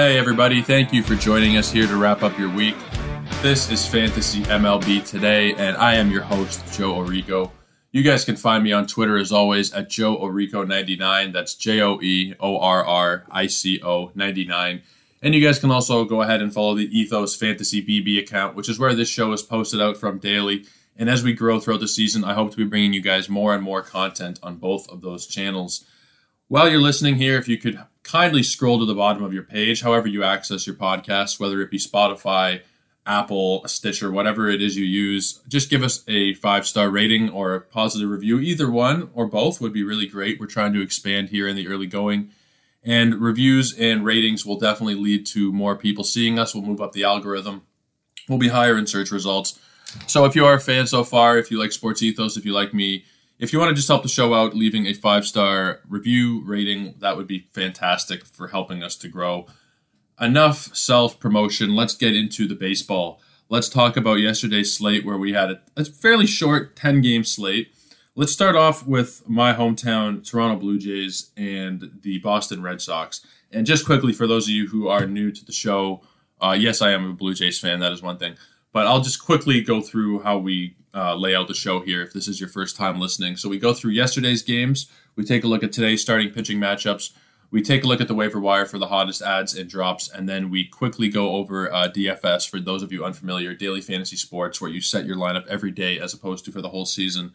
Hey, everybody, thank you for joining us here to wrap up your week. This is Fantasy MLB Today, and I am your host, Joe Orrico. You guys can find me on Twitter as always at Joe Orrico99. That's J O E O R R I C O 99. And you guys can also go ahead and follow the Ethos Fantasy BB account, which is where this show is posted out from daily. And as we grow throughout the season, I hope to be bringing you guys more and more content on both of those channels. While you're listening here, if you could kindly scroll to the bottom of your page, however you access your podcast, whether it be Spotify, Apple, Stitcher, whatever it is you use, just give us a five star rating or a positive review. Either one or both would be really great. We're trying to expand here in the early going. And reviews and ratings will definitely lead to more people seeing us. We'll move up the algorithm. We'll be higher in search results. So if you are a fan so far, if you like Sports Ethos, if you like me, if you want to just help the show out, leaving a five star review rating, that would be fantastic for helping us to grow. Enough self promotion. Let's get into the baseball. Let's talk about yesterday's slate where we had a, a fairly short 10 game slate. Let's start off with my hometown, Toronto Blue Jays, and the Boston Red Sox. And just quickly, for those of you who are new to the show, uh, yes, I am a Blue Jays fan. That is one thing. But I'll just quickly go through how we uh, lay out the show here if this is your first time listening. So we go through yesterday's games. We take a look at today's starting pitching matchups. We take a look at the waiver wire for the hottest ads and drops, and then we quickly go over uh, DFS for those of you unfamiliar, daily fantasy sports, where you set your lineup every day as opposed to for the whole season.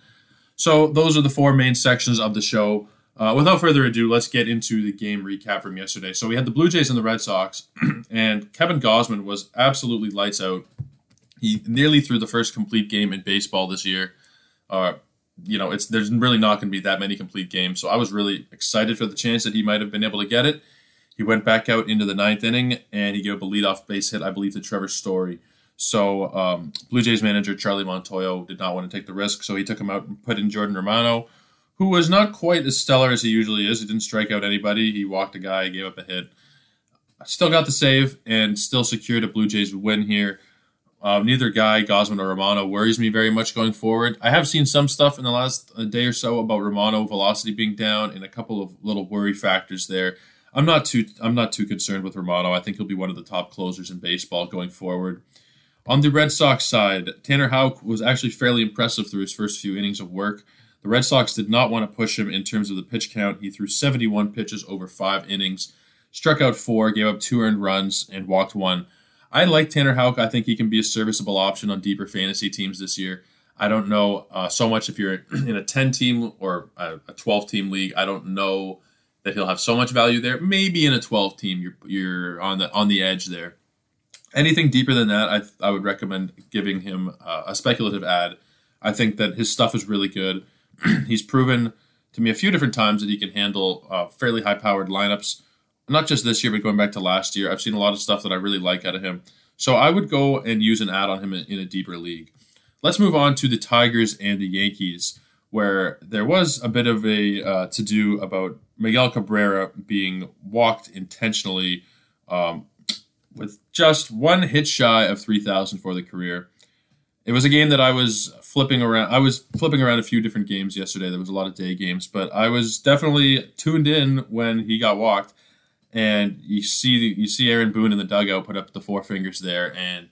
So those are the four main sections of the show. Uh, without further ado, let's get into the game recap from yesterday. So we had the Blue Jays and the Red Sox, and Kevin Gausman was absolutely lights out. He nearly threw the first complete game in baseball this year. Uh, you know, it's there's really not going to be that many complete games, so I was really excited for the chance that he might have been able to get it. He went back out into the ninth inning and he gave up a leadoff base hit, I believe, to Trevor Story. So um, Blue Jays manager Charlie Montoyo did not want to take the risk, so he took him out and put in Jordan Romano, who was not quite as stellar as he usually is. He didn't strike out anybody. He walked a guy, gave up a hit. Still got the save and still secured a Blue Jays win here. Uh, neither guy, Gausman or Romano, worries me very much going forward. I have seen some stuff in the last uh, day or so about Romano velocity being down and a couple of little worry factors there. I'm not too I'm not too concerned with Romano. I think he'll be one of the top closers in baseball going forward. On the Red Sox side, Tanner Houck was actually fairly impressive through his first few innings of work. The Red Sox did not want to push him in terms of the pitch count. He threw 71 pitches over five innings, struck out four, gave up two earned runs, and walked one. I like Tanner Houck. I think he can be a serviceable option on deeper fantasy teams this year. I don't know uh, so much if you're in a 10 team or a 12 team league. I don't know that he'll have so much value there. Maybe in a 12 team, you're, you're on the on the edge there anything deeper than that, I, I would recommend giving him uh, a speculative ad. I think that his stuff is really good. He's proven to me a few different times that he can handle uh, fairly high powered lineups. Not just this year, but going back to last year, I've seen a lot of stuff that I really like out of him. So I would go and use an ad on him in, in a deeper league. Let's move on to the Tigers and the Yankees, where there was a bit of a uh, to do about Miguel Cabrera being walked intentionally um, with just one hit shy of 3,000 for the career. It was a game that I was flipping around. I was flipping around a few different games yesterday. There was a lot of day games, but I was definitely tuned in when he got walked. And you see, you see Aaron Boone in the dugout put up the four fingers there, and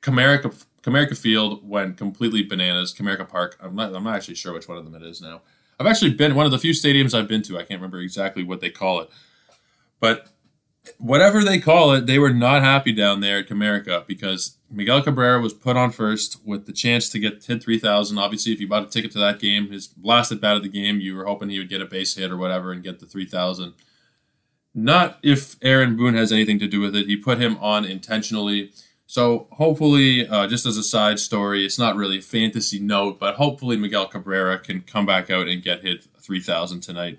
Comerica, Comerica Field went completely bananas. Comerica Park. I'm not. I'm not actually sure which one of them it is now. I've actually been one of the few stadiums I've been to. I can't remember exactly what they call it, but whatever they call it, they were not happy down there at Comerica because Miguel Cabrera was put on first with the chance to get hit 3,000. Obviously, if you bought a ticket to that game, his last at bat of the game, you were hoping he would get a base hit or whatever and get the 3,000. Not if Aaron Boone has anything to do with it. He put him on intentionally. So hopefully, uh, just as a side story, it's not really a fantasy note, but hopefully Miguel Cabrera can come back out and get hit 3,000 tonight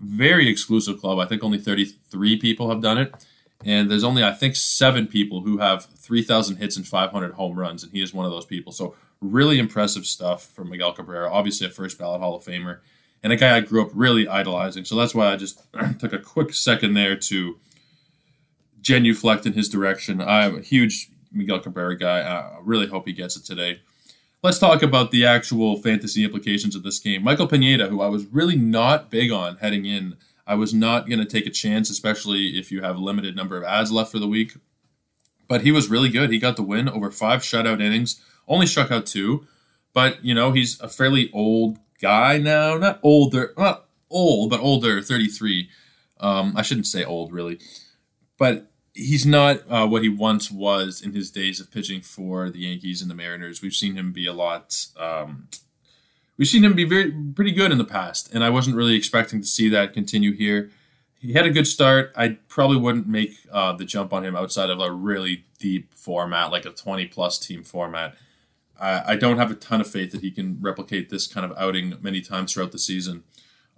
very exclusive club. I think only 33 people have done it. And there's only, I think, seven people who have 3,000 hits and 500 home runs, and he is one of those people. So, really impressive stuff from Miguel Cabrera. Obviously, a first ballot Hall of Famer, and a guy I grew up really idolizing. So, that's why I just took a quick second there to genuflect in his direction. I'm a huge Miguel Cabrera guy. I really hope he gets it today let's talk about the actual fantasy implications of this game. Michael Pineda, who I was really not big on heading in, I was not going to take a chance, especially if you have limited number of ads left for the week. But he was really good. He got the win over five shutout innings, only struck out two. But, you know, he's a fairly old guy now. Not older, not old, but older, 33. Um, I shouldn't say old, really. But he's not uh, what he once was in his days of pitching for the Yankees and the Mariners. We've seen him be a lot. Um, we've seen him be very pretty good in the past, and I wasn't really expecting to see that continue here. He had a good start. I probably wouldn't make uh, the jump on him outside of a really deep format, like a 20 plus team format. I, don't have a ton of faith that he can replicate this kind of outing many times throughout the season.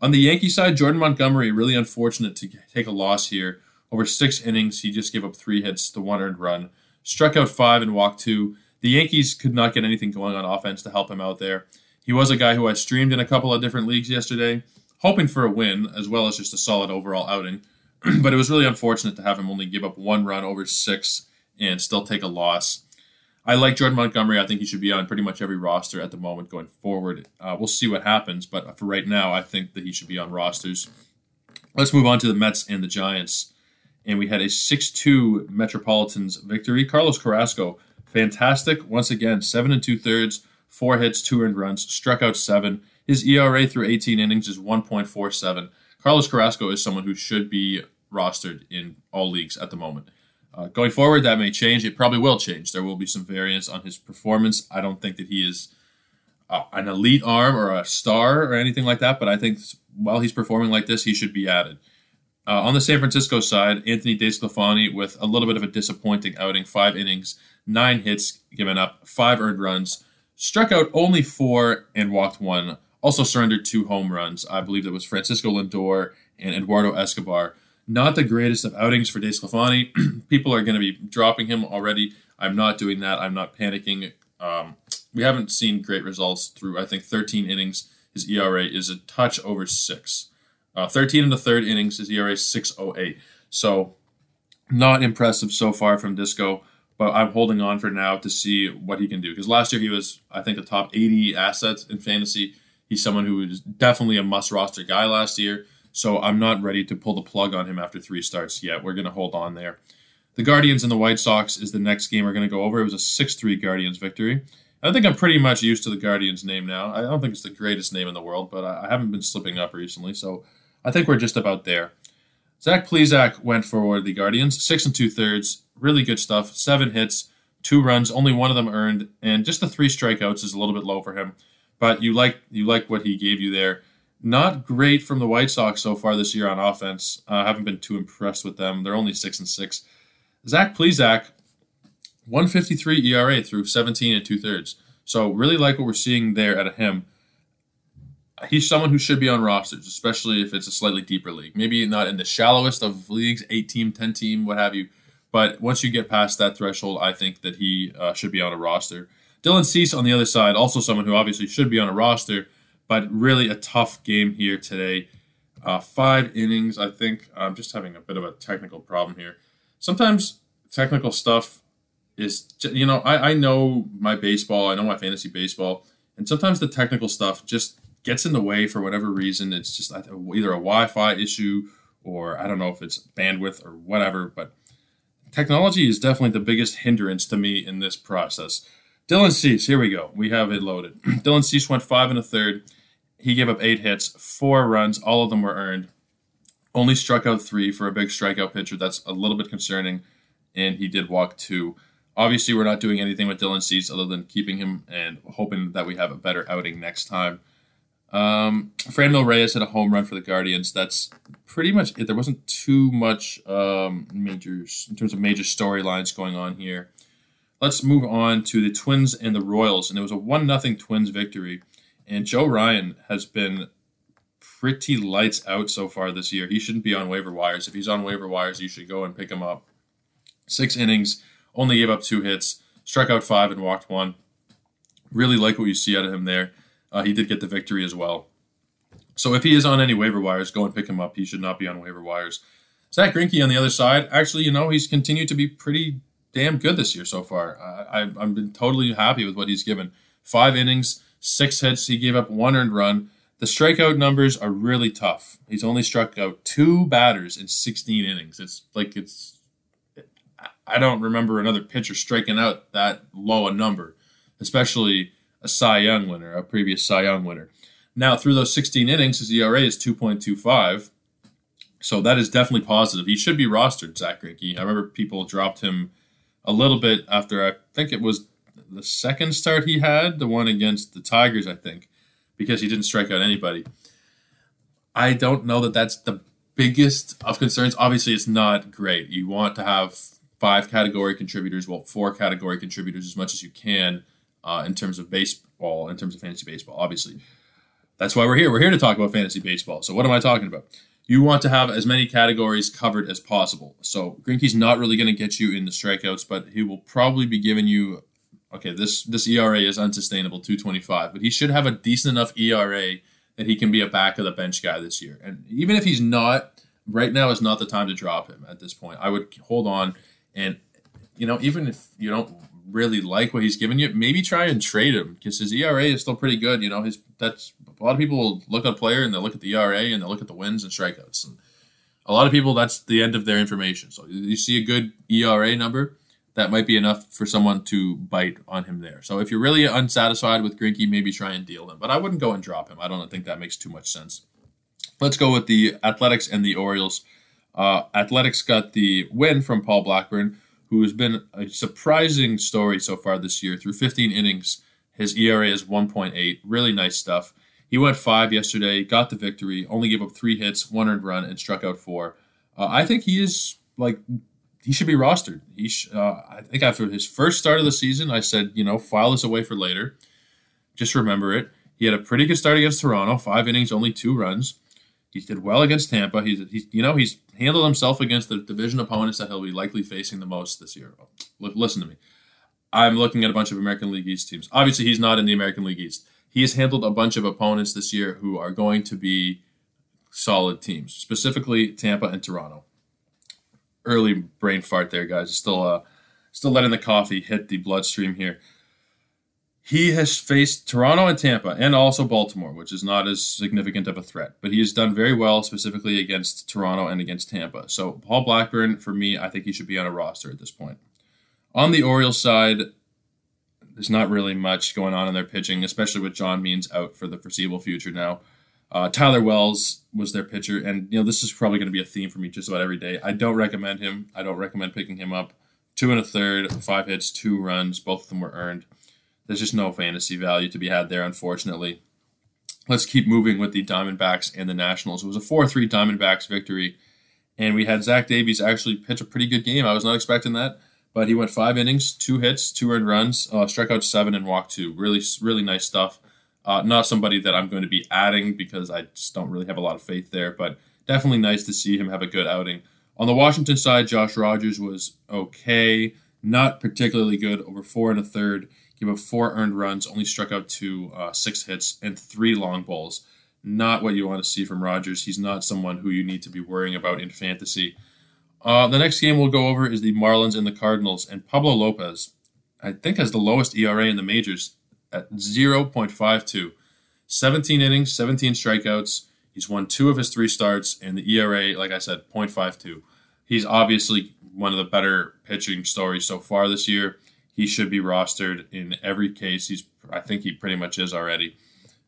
On the Yankee side, Jordan Montgomery, really unfortunate to take a loss here. Over six innings, he just gave up three hits to one earned run, struck out five and walked two. The Yankees could not get anything going on offense to help him out there. He was a guy who I streamed in a couple of different leagues yesterday, hoping for a win as well as just a solid overall outing. but it was really unfortunate to have him only give up one run over six and still take a loss. I like Jordan Montgomery. I think he should be on pretty much every roster at the moment going forward. Uh, we'll see what happens, but for right now, I think that he should be on rosters. Let's move on to the Mets and the Giants and we had a 6 2 Metropolitans victory. Carlos Carrasco, fantastic. Once again, seven and two thirds, four hits, two earned runs, struck out seven. His ERA through 18 innings is 1.47. Carlos Carrasco is someone who should be rostered in all leagues at the moment. Uh, going forward, that may change. It probably will change. There will be some variance on his performance. I don't think that he is uh, an elite arm or a star or anything like that, but I think while he's performing like this, he should be added. Uh, on the San Francisco side, Anthony DeSclafani with a little bit of a disappointing outing, five innings, nine hits given up, five earned runs, struck out only four and walked one. Also surrendered two home runs. I believe it was Francisco Lindor and Eduardo Escobar. Not the greatest of outings for DeSclafani. People are going to be dropping him already. I'm not doing that. I'm not panicking. Um, we haven't seen great results through, I think, 13 innings. His ERA is a touch over six. Uh, 13 in the third innings, his ERA 6.08. So not impressive so far from Disco, but I'm holding on for now to see what he can do. Because last year he was, I think, the top 80 assets in fantasy. He's someone who is definitely a must roster guy last year. So I'm not ready to pull the plug on him after three starts yet. We're going to hold on there. The Guardians and the White Sox is the next game we're going to go over. It was a 6 3 Guardians victory. I think I'm pretty much used to the Guardians name now. I don't think it's the greatest name in the world, but I haven't been slipping up recently. So I think we're just about there. Zach Plesac went for the Guardians, six and two thirds, really good stuff. Seven hits, two runs, only one of them earned, and just the three strikeouts is a little bit low for him. But you like you like what he gave you there. Not great from the White Sox so far this year on offense. I uh, haven't been too impressed with them. They're only six and six. Zach Plesac, 153 ERA through 17 and two thirds. So really like what we're seeing there out of him he's someone who should be on rosters, especially if it's a slightly deeper league. Maybe not in the shallowest of leagues, eight team, ten team, what have you. But once you get past that threshold, I think that he uh, should be on a roster. Dylan Cease on the other side, also someone who obviously should be on a roster, but really a tough game here today. Uh, five innings, I think. I'm just having a bit of a technical problem here. Sometimes technical stuff is, you know, I, I know my baseball, I know my fantasy baseball, and sometimes the technical stuff just gets in the way for whatever reason. It's just either a Wi-Fi issue or I don't know if it's bandwidth or whatever. But technology is definitely the biggest hindrance to me in this process. Dylan Cease, here we go. We have it loaded. Dylan Cease went five and a third. He gave up eight hits, four runs. All of them were earned. Only struck out three for a big strikeout pitcher. That's a little bit concerning. And he did walk two. Obviously, we're not doing anything with Dylan Cease other than keeping him and hoping that we have a better outing next time. Um, Franmil Reyes hit a home run for the Guardians. That's pretty much it. There wasn't too much um, major in terms of major storylines going on here. Let's move on to the Twins and the Royals, and it was a one nothing Twins victory. And Joe Ryan has been pretty lights out so far this year. He shouldn't be on waiver wires. If he's on waiver wires, you should go and pick him up. Six innings, only gave up two hits, struck out five and walked one. Really like what you see out of him there. Uh, he did get the victory as well. So if he is on any waiver wires, go and pick him up. He should not be on waiver wires. Zack Greinke on the other side, actually, you know, he's continued to be pretty damn good this year so far. I, I've been totally happy with what he's given. Five innings, six hits. He gave up one earned run. The strikeout numbers are really tough. He's only struck out two batters in 16 innings. It's like it's. I don't remember another pitcher striking out that low a number, especially a Cy Young winner, a previous Cy Young winner. Now, through those 16 innings, his ERA is 2.25. So that is definitely positive. He should be rostered, Zack Greinke. I remember people dropped him a little bit after I think it was the second start he had, the one against the Tigers, I think, because he didn't strike out anybody. I don't know that that's the biggest of concerns. Obviously, it's not great. You want to have five category contributors, well, four category contributors as much as you can uh, in terms of baseball, in terms of fantasy baseball, obviously. That's why we're here. We're here to talk about fantasy baseball. So, what am I talking about? You want to have as many categories covered as possible. So, Greinke's not really going to get you in the strikeouts, but he will probably be giving you okay, this this ERA is unsustainable, 225, but he should have a decent enough ERA that he can be a back of the bench guy this year. And even if he's not, right now is not the time to drop him at this point. I would hold on and you know, even if you don't really like what he's giving you, maybe try and trade him because his ERA is still pretty good. You know, his that's a lot of people will look at a player and they look at the ERA and they look at the wins and strikeouts. And a lot of people, that's the end of their information. So you see a good ERA number, that might be enough for someone to bite on him there. So if you're really unsatisfied with Greinke, maybe try and deal him. But I wouldn't go and drop him. I don't think that makes too much sense. Let's go with the Athletics and the Orioles. Uh, Athletics got the win from Paul Blackburn, who has been a surprising story so far this year. Through 15 innings, his ERA is 1.8. Really nice stuff. He went five yesterday, got the victory, only gave up three hits, one earned run, and struck out four. Uh, I think he is like he should be rostered. He sh- uh, I think after his first start of the season, I said, you know, file this away for later. Just remember it. He had a pretty good start against Toronto, five innings, only two runs. He did well against Tampa. He's, he's you know, he's handled himself against the division opponents that he'll be likely facing the most this year. Listen to me. I'm looking at a bunch of American League East teams. Obviously, he's not in the American League East. He has handled a bunch of opponents this year who are going to be solid teams, specifically Tampa and Toronto early brain fart there, guys. Still, uh, still letting the coffee hit the bloodstream here. He has faced Toronto and Tampa, and also Baltimore, which is not as significant of a threat. But he has done very well, specifically against Toronto and against Tampa. So Paul Blackburn, for me, I think he should be on a roster at this point. On the Orioles side, there's not really much going on in their pitching, especially with John Means out for the foreseeable future now. Uh, Tyler Wells was their pitcher, and you know this is probably going to be a theme for me just about every day. I don't recommend him. I don't recommend picking him up. Two and a third, five hits, two runs. Both of them were earned. There's just no fantasy value to be had there, unfortunately. Let's keep moving with the Diamondbacks and the Nationals. It was a 4-3 Diamondbacks victory, and we had Zach Davies actually pitch a pretty good game. I was not expecting that, but he went five innings, two hits, two earned runs, uh, out seven, and walked two. Really, really nice stuff. Uh, not somebody that I'm going to be adding because I just don't really have a lot of faith there, but definitely nice to see him have a good outing. On the Washington side, Josh Rogers was okay, not particularly good, over four and a third. Gave up four earned runs, only struck out two, uh, six hits, and three long balls. Not what you want to see from Rogers. He's not someone who you need to be worrying about in fantasy. Uh, the next game we'll go over is the Marlins and the Cardinals, and Pablo Lopez, I think, has the lowest ERA in the majors at 0.52. 17 innings, 17 strikeouts. He's won two of his three starts, and the ERA, like I said, 0.52. He's obviously one of the better pitching stories so far this year. He should be rostered in every case. He's, I think he pretty much is already.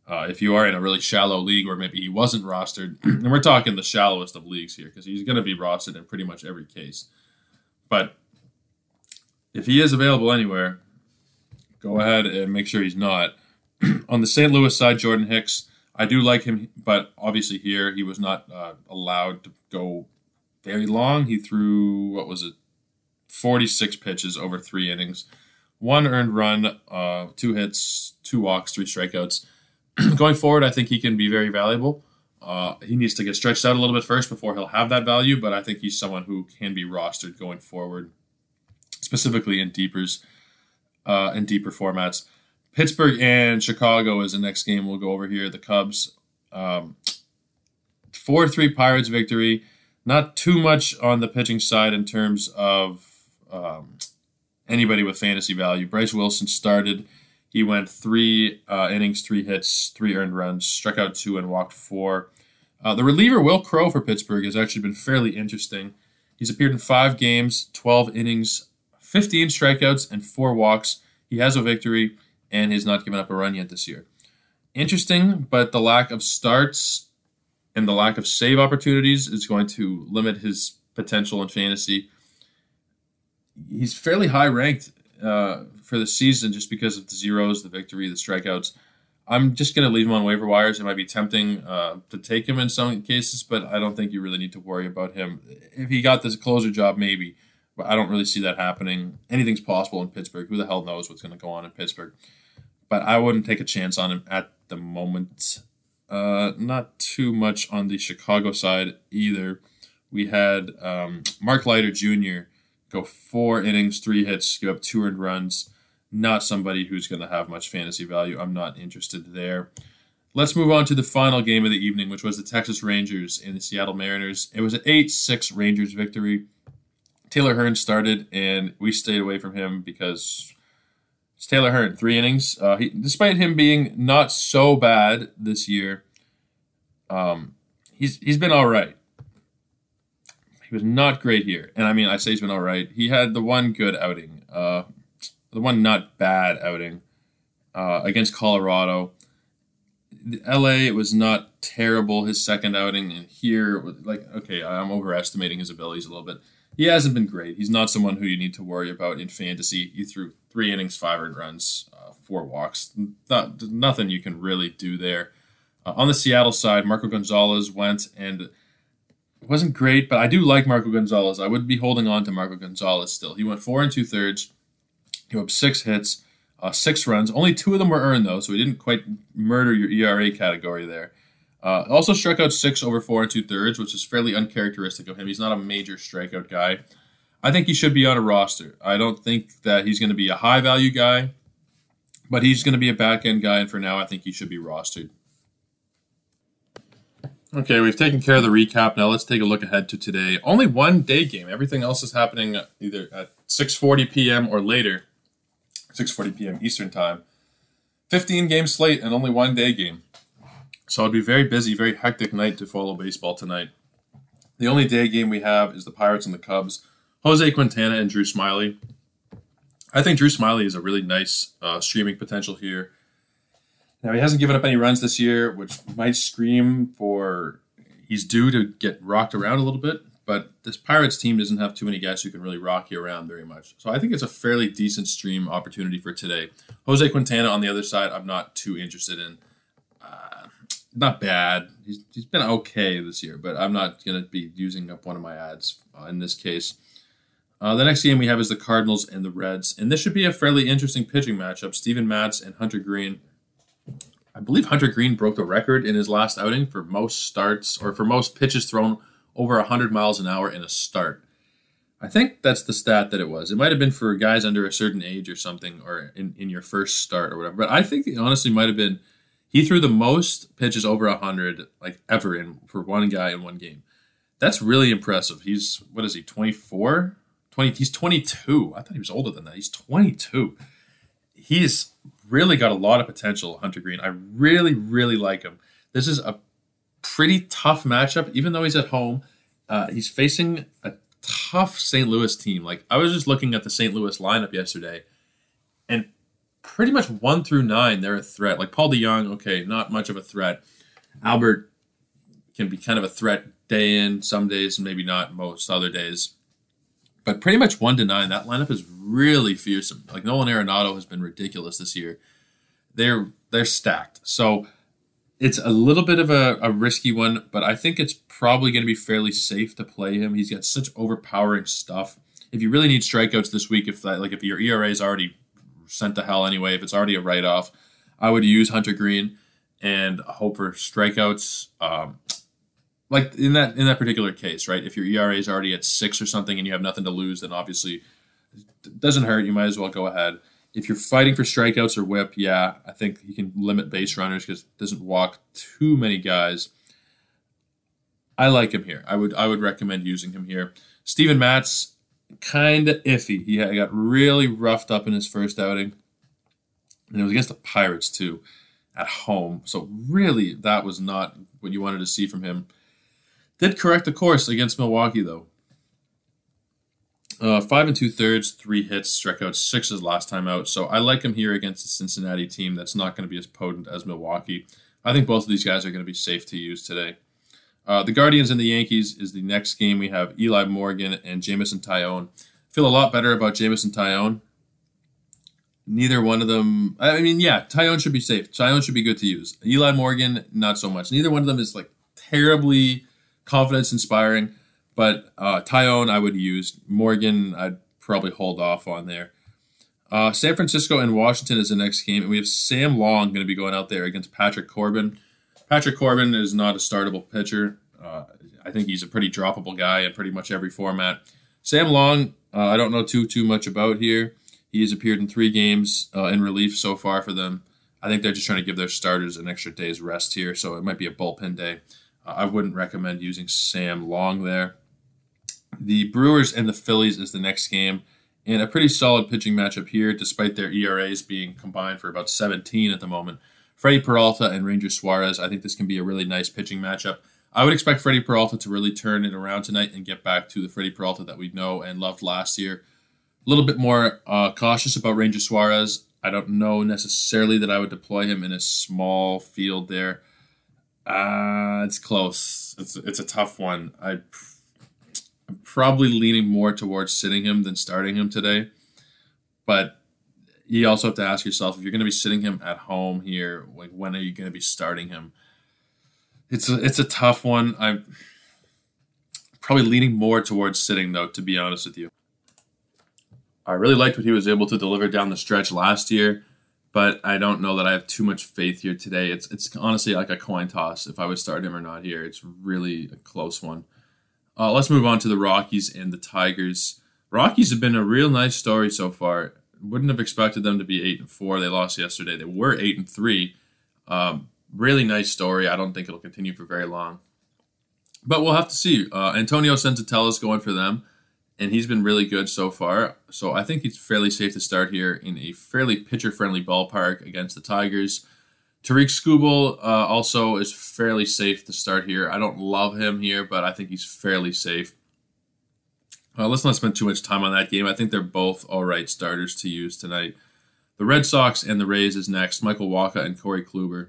Uh, if you are in a really shallow league, or maybe he wasn't rostered, and we're talking the shallowest of leagues here, because he's going to be rostered in pretty much every case. But if he is available anywhere, go ahead and make sure he's not. On the St. Louis side, Jordan Hicks, I do like him, but obviously here he was not uh, allowed to go very long. He threw, what was it, 46 pitches over three innings, one earned run, uh, two hits, two walks, three strikeouts. Going forward, I think he can be very valuable. Uh, he needs to get stretched out a little bit first before he'll have that value, but I think he's someone who can be rostered going forward, specifically in deepers uh, in deeper formats. Pittsburgh and Chicago is the next game we'll go over here. The Cubs. Um, 4 3 Pirates victory. Not too much on the pitching side in terms of um, anybody with fantasy value. Bryce Wilson started. He went three uh, innings, three hits, three earned runs, struck out two, and walked four. Uh, the reliever Wil Crowe for Pittsburgh has actually been fairly interesting. He's appeared in five games, 12 innings, 15 strikeouts, and four walks. He has a victory, and he's not given up a run yet this year. Interesting, but the lack of starts and the lack of save opportunities is going to limit his potential in fantasy. He's fairly high ranked uh, for the season just because of the zeros, the victory, the strikeouts. I'm just going to leave him on waiver wires. It might be tempting uh, to take him in some cases, but I don't think you really need to worry about him. If he got this closer job, maybe, but I don't really see that happening. Anything's possible in Pittsburgh. Who the hell knows what's going to go on in Pittsburgh? But I wouldn't take a chance on him at the moment. Uh, not too much on the Chicago side either. We had um, Mark Leiter Jr. go four innings, three hits, give up two earned runs not somebody who's going to have much fantasy value. I'm not interested there. Let's move on to the final game of the evening, which was the Texas Rangers and the Seattle Mariners. It was an 8 6 Rangers victory. Taylor Hearn started, and we stayed away from him because it's Taylor Hearn, three innings. Uh, he, despite him being not so bad this year, um, he's he's been all right. He was not great here, and I mean I say he's been all right. He had the one good outing. Uh, the one not bad outing uh, against Colorado. LA was not terrible his second outing, here, like, okay, I'm overestimating his abilities a little bit. He hasn't been great. He's not someone who you need to worry about in fantasy. He threw three innings, five runs, uh, four walks. Not, nothing you can really do there. Uh, on the Seattle side, Marco Gonzalez went and it wasn't great, but I do like Marco Gonzalez. I would be holding on to Marco Gonzalez still. He went four and two thirds He up six hits, uh, six runs. Only two of them were earned, though, so he didn't quite murder your ERA category there. Uh, also struck out six over four and two thirds, which is fairly uncharacteristic of him. He's not a major strikeout guy. I think he should be on a roster. I don't think that he's going to be a high value guy, but he's going to be a back end guy, and for now, I think he should be rostered. Okay, we've taken care of the recap. Now let's take a look ahead to today. Only one day game. Everything else is happening either at 6:40 p.m. or later. 6:40 p.m. Eastern Time. 15 game slate and only one day game. So it'd be very busy, very hectic night to follow baseball tonight. The only day game we have is the Pirates and the Cubs. Jose Quintana and Drew Smyly. I think Drew Smyly is a really nice uh, streaming potential here. Now he hasn't given up any runs this year, which might scream for he's due to get rocked around a little bit but this Pirates team doesn't have too many guys who can really rock you around very much. So I think it's a fairly decent stream opportunity for today. Jose Quintana on the other side, I'm not too interested in. Not bad. He's, he's been okay this year, but I'm not going to be using up one of my ads uh, in this case. Uh, the next game we have is the Cardinals and the Reds, and this should be a fairly interesting pitching matchup. Steven Matz and Hunter Greene. I believe Hunter Greene broke the record in his last outing for most starts or for most pitches thrown over 100 miles an hour in a start. I think that's the stat that it was. It might have been for guys under a certain age or something, or in, in your first start or whatever. But I think it honestly might have been he threw the most pitches over 100 like ever in for one guy in one game. That's really impressive. He's what is he? 24? 20 he's 22. I thought he was older than that. He's 22. He's really got a lot of potential, Hunter Greene. I really really like him. This is a pretty tough matchup, even though he's at home. Uh, he's facing a tough St. Louis team. Like I was just looking at the St. Louis lineup yesterday, and pretty much one through nine, they're a threat. Like Paul DeJong, okay, not much of a threat. Albert can be kind of a threat day in some days, and maybe not most other days. But pretty much one to nine, that lineup is really fearsome. Like Nolan Arenado has been ridiculous this year. They're they're stacked. So it's a little bit of a, a risky one, but I think it's probably going to be fairly safe to play him. He's got such overpowering stuff. If you really need strikeouts this week, if that, like if your ERA is already sent to hell anyway, if it's already a write off, I would use Hunter Greene and hope for strikeouts. Um, like in that in that particular case, right? If your ERA is already at six or something and you have nothing to lose, then obviously it doesn't hurt. You might as well go ahead if you're fighting for strikeouts or whip, yeah, I think he can limit base runners because doesn't walk too many guys. I like him here. I would I would recommend using him here. Steven Matz, kind of iffy. He got really roughed up in his first outing. And it was against the Pirates, too, at home. So, really, that was not what you wanted to see from him. Did correct the course against Milwaukee, though. Uh, five and two thirds, three hits, struck out six his last time out. So I like him here against the Cincinnati team that's not going to be as potent as Milwaukee. I think both of these guys are going to be safe to use today. Uh, the Guardians and the Yankees is the next game. We have Eli Morgan and Jameson Taillon. Feel a lot better about Jameson Taillon. Neither one of them. I mean, yeah, Taillon should be safe. Taillon should be good to use. Eli Morgan, not so much. Neither one of them is like terribly confidence inspiring. But uh, Taillon, I would use. Morgan, I'd probably hold off on there. Uh, San Francisco and Washington is the next game, and we have Sam Long going to be going out there against Patrick Corbin. Patrick Corbin is not a startable pitcher. Uh, I think he's a pretty droppable guy in pretty much every format. Sam Long, uh, I don't know too too much about here. He has appeared in three games uh, in relief so far for them. I think they're just trying to give their starters an extra day's rest here, so it might be a bullpen day. Uh, I wouldn't recommend using Sam Long there. The Brewers and the Phillies is the next game, and a pretty solid pitching matchup here, despite their ERAs being combined for about 17 at the moment. Freddie Peralta and Ranger Suarez, I think this can be a really nice pitching matchup. I would expect Freddie Peralta to really turn it around tonight and get back to the Freddie Peralta that we know and loved last year. A little bit more uh, cautious about Ranger Suarez. I don't know necessarily that I would deploy him in a small field there. Uh, it's close. It's it's a tough one. I I'm probably leaning more towards sitting him than starting him today. But you also have to ask yourself if you're going to be sitting him at home here, like when are you going to be starting him? It's a, it's a tough one. I'm probably leaning more towards sitting though, to be honest with you. I really liked what he was able to deliver down the stretch last year, but I don't know that I have too much faith here today. It's it's honestly like a coin toss if I would start him or not here. It's really a close one. Uh, let's move on to the Rockies and the Tigers. Rockies have been a real nice story so far. Wouldn't have expected them to be eight and four. They lost yesterday. They were eight and three. Um, really nice story. I don't think it'll continue for very long, but we'll have to see. Uh, Antonio is going for them, and he's been really good so far. So I think he's fairly safe to start here in a fairly pitcher-friendly ballpark against the Tigers. Tarik Skubal uh, also is fairly safe to start here. I don't love him here, but I think he's fairly safe. Uh, let's not spend too much time on that game. I think they're both all right starters to use tonight. The Red Sox and the Rays is next. Michael Wacha and Corey Kluber.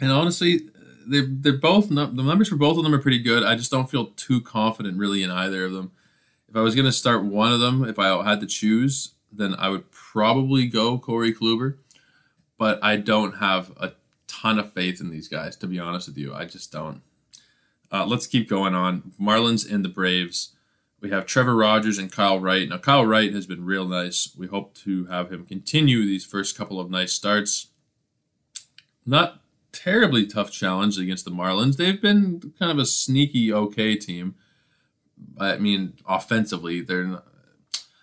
And honestly, they're they're both the numbers for both of them are pretty good. I just don't feel too confident really in either of them. If I was going to start one of them, if I had to choose, then I would probably go Corey Kluber but I don't have a ton of faith in these guys, to be honest with you. I just don't. Uh, let's keep going on. Marlins and the Braves. We have Trevor Rogers and Kyle Wright. Now, Kyle Wright has been real nice. We hope to have him continue these first couple of nice starts. Not terribly tough challenge against the Marlins. They've been kind of a sneaky okay team. I mean, offensively, they're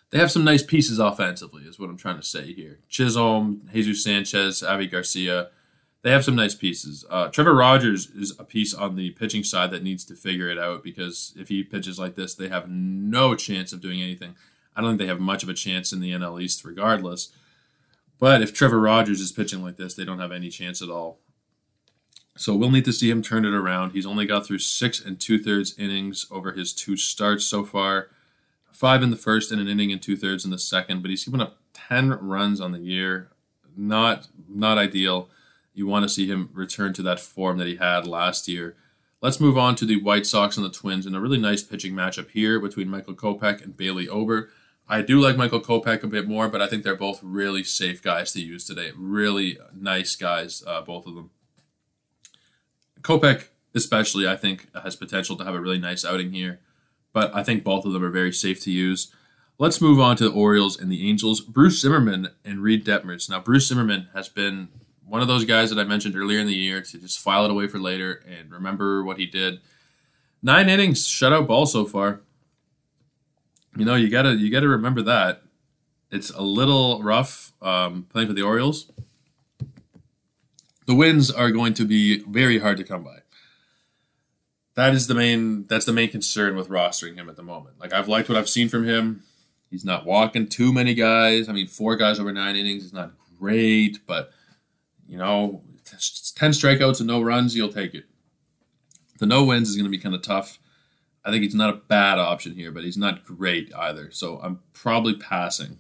they have some nice pieces offensively, is what I'm trying to say here. Chisholm, Jesus Sanchez, Avi Garcia, they have some nice pieces. Uh, Trevor Rogers is a piece on the pitching side that needs to figure it out because if he pitches like this, they have no chance of doing anything. I don't think they have much of a chance in the NL East, regardless. But if Trevor Rogers is pitching like this, they don't have any chance at all. So we'll need to see him turn it around. He's only got through six and two thirds innings over his two starts so far five in the first and an inning and two thirds in the second, but he's given up 10 runs on the year. Not not ideal. You want to see him return to that form that he had last year. Let's move on to the White Sox and the Twins and a really nice pitching matchup here between Michael Kopech and Bailey Ober. I do like Michael Kopech a bit more, but I think they're both really safe guys to use today. Really nice guys, uh, both of them. Kopech, especially, I think, has potential to have a really nice outing here but I think both of them are very safe to use. Let's move on to the Orioles and the Angels. Bruce Zimmermann and Reid Detmers. Now, Bruce Zimmermann has been one of those guys that I mentioned earlier in the year to just file it away for later and remember what he did. Nine innings, shutout ball so far. You know, you gotta you gotta remember that. It's a little rough um, playing for the Orioles. The wins are going to be very hard to come by that is the main that's the main concern with rostering him at the moment. Like I've liked what I've seen from him. He's not walking too many guys. I mean, four guys over nine innings is not great, but you know, 10 strikeouts and no runs, you'll take it. The no wins is going to be kind of tough. I think he's not a bad option here, but he's not great either. So I'm probably passing.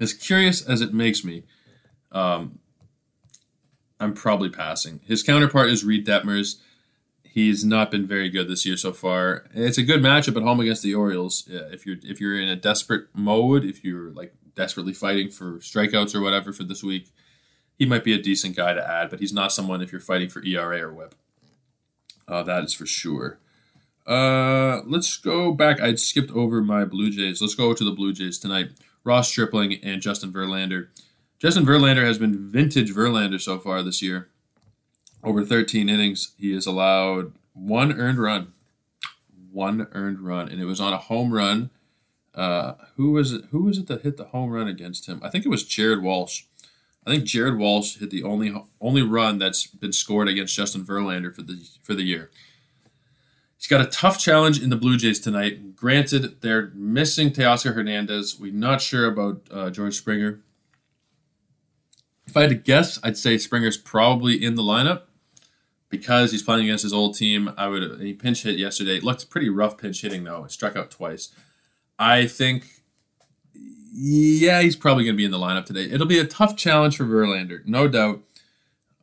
As curious as it makes me, um, I'm probably passing. His counterpart is Reid Detmers. He's not been very good this year so far. It's a good matchup at home against the Orioles. If you're if you're in a desperate mode, if you're like desperately fighting for strikeouts or whatever for this week, he might be a decent guy to add. But he's not someone if you're fighting for ERA or WHIP. Uh, that is for sure. Uh, let's go back. I skipped over my Blue Jays. Let's go to the Blue Jays tonight. Ross Stripling and Justin Verlander. Justin Verlander has been vintage Verlander so far this year. Over 13 innings, he has allowed one earned run. One earned run, and it was on a home run. Uh, who was it? Who was it that hit the home run against him? I think it was Jared Walsh. I think Jared Walsh hit the only only run that's been scored against Justin Verlander for the for the year. He's got a tough challenge in the Blue Jays tonight. Granted, they're missing Teoscar Hernandez. We're not sure about uh, George Springer. If I had to guess, I'd say Springer's probably in the lineup because he's playing against his old team. I would he pinch hit yesterday. It looked pretty rough pinch hitting though. It struck out twice. I think yeah, he's probably going to be in the lineup today. It'll be a tough challenge for Verlander, no doubt.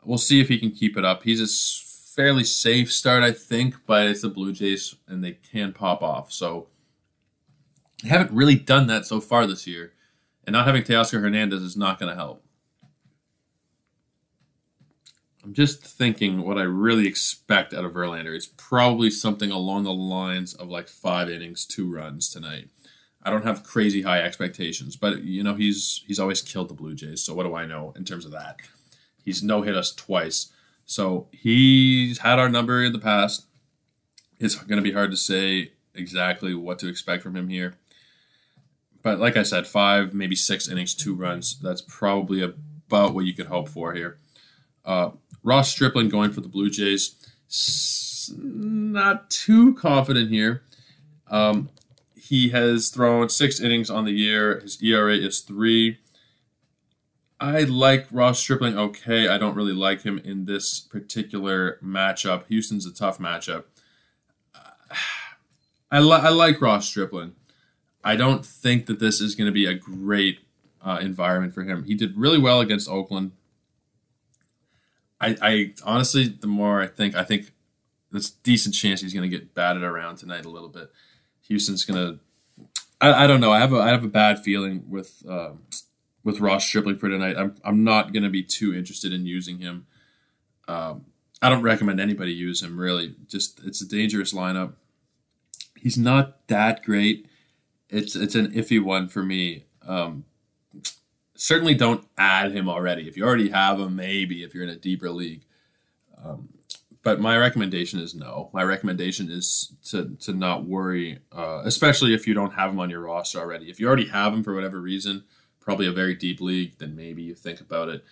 We'll see if he can keep it up. He's a fairly safe start, I think, but it's the Blue Jays and they can pop off. So they haven't really done that so far this year. And not having Teoscar Hernandez is not going to help. I'm just thinking what I really expect out of Verlander is probably something along the lines of like five innings, two runs tonight. I don't have crazy high expectations, but you know he's he's always killed the Blue Jays. So what do I know in terms of that? He's no hit us twice, so he's had our number in the past. It's going to be hard to say exactly what to expect from him here, but like I said, five maybe six innings, two runs. That's probably about what you could hope for here. Uh, Ross Stripling going for the Blue Jays. Not too confident here. Um, he has thrown six innings on the year. His ERA is three. I like Ross Stripling okay. I don't really like him in this particular matchup. Houston's a tough matchup. I, li- I like Ross Stripling. I don't think that this is going to be a great uh, environment for him. He did really well against Oakland. I, I honestly, the more I think, I think there's a decent chance he's going to get batted around tonight a little bit. Houston's to. I, I don't know. I have a I have a bad feeling with uh, with Ross Stripling for tonight. I'm I'm not to be too interested in using him. Um, I don't recommend anybody use him really. Just it's a dangerous lineup. He's not that great. It's it's an iffy one for me. Um, certainly don't add him already. If you already have him, maybe if you're in a deeper league. Um, but my recommendation is no. My recommendation is to to not worry, uh, especially if you don't have him on your roster already. If you already have him for whatever reason, probably a very deep league, then maybe you think about it.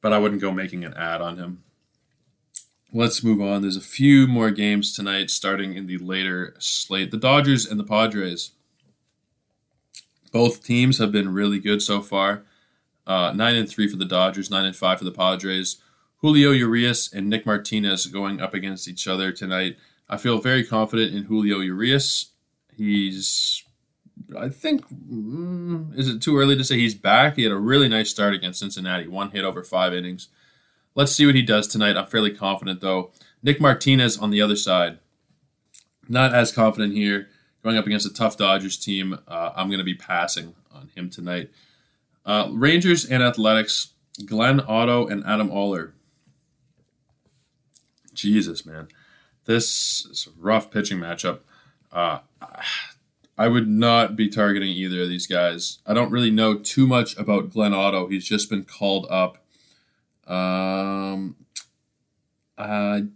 But I wouldn't go making an ad on him. Let's move on. There's a few more games tonight, starting in the later slate. The Dodgers and the Padres. Both teams have been really good so far. Uh, nine and three for the Dodgers, nine and five for the Padres. Julio Urias and Nick Martinez going up against each other tonight. I feel very confident in Julio Urias. He's, I think, mm, is it too early to say he's back? He had a really nice start against Cincinnati, one hit over five innings. Let's see what he does tonight. I'm fairly confident though. Nick Martinez on the other side, not as confident here going up against a tough Dodgers team. Uh, I'm going to be passing on him tonight. Uh, Rangers and Athletics, Glenn Otto and Adam Oller. Jesus, man. This is a rough pitching matchup. Uh, I would not be targeting either of these guys. I don't really know too much about Glenn Otto. He's just been called up. Um, I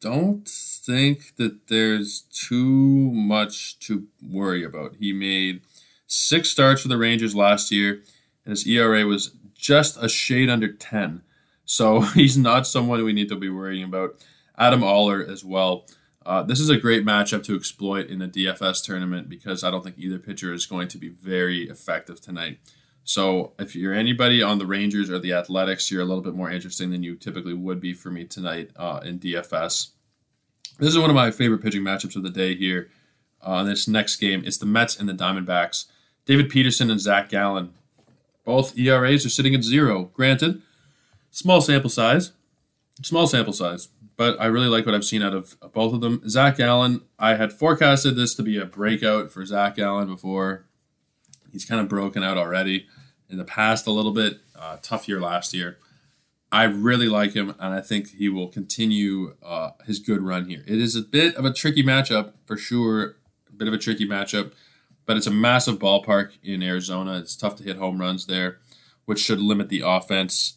don't think that there's too much to worry about. He made six starts for the Rangers last year, and his ERA was just a shade under 10. So he's not someone we need to be worrying about. Adam Oller as well. Uh, this is a great matchup to exploit in the DFS tournament because I don't think either pitcher is going to be very effective tonight. So if you're anybody on the Rangers or the Athletics, you're a little bit more interesting than you typically would be for me tonight uh, in DFS. This is one of my favorite pitching matchups of the day here. Uh, this next game, it's the Mets and the Diamondbacks. David Peterson and Zach Gallen. Both ERAs are sitting at zero. Granted, small sample size, small sample size, but I really like what I've seen out of both of them. Zach Gallen, I had forecasted this to be a breakout for Zach Gallen before. He's kind of broken out already in the past a little bit. Uh, tough year last year. I really like him, and I think he will continue uh, his good run here. It is a bit of a tricky matchup for sure, a bit of a tricky matchup, but it's a massive ballpark in Arizona. It's tough to hit home runs there, which should limit the offense.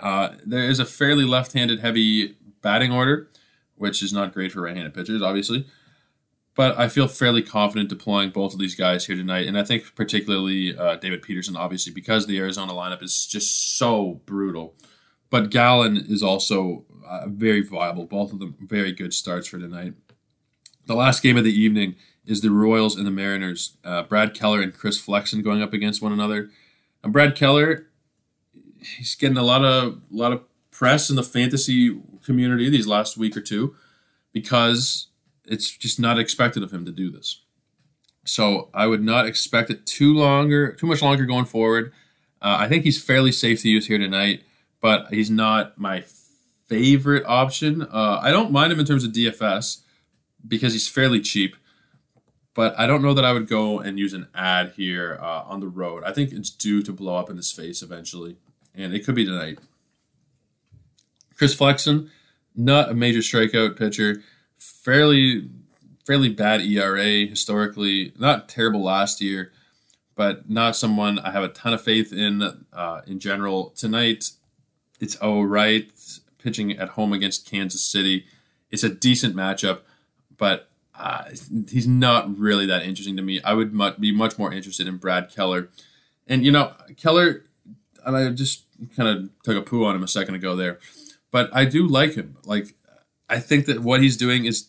Uh, there is a fairly left-handed heavy batting order, which is not great for right-handed pitchers, obviously but I feel fairly confident deploying both of these guys here tonight. And I think particularly uh, David Peterson, obviously, because the Arizona lineup is just so brutal. But Gallen is also uh, very viable. Both of them very good starts for tonight. The last game of the evening is the Royals and the Mariners. Uh, Brad Keller and Chris Flexen going up against one another. And Brad Keller, he's getting a lot of a lot of press in the fantasy community these last week or two because it's just not expected of him to do this. So I would not expect it too longer, too much longer going forward. Uh, I think he's fairly safe to use here tonight, but he's not my favorite option. Uh, I don't mind him in terms of DFS because he's fairly cheap, but I don't know that I would go and use an add here uh, on the road. I think it's due to blow up in his face eventually, and it could be tonight. Chris Flexen, not a major strikeout pitcher fairly fairly bad ERA historically. Not terrible last year, but not someone I have a ton of faith in uh, in general. Tonight, it's all right. Pitching at home against Kansas City, it's a decent matchup, but uh, he's not really that interesting to me. I would mu- be much more interested in Brad Keller, and you know Keller. I just kind of took a poo on him a second ago there, but I do like him. Like I think that what he's doing is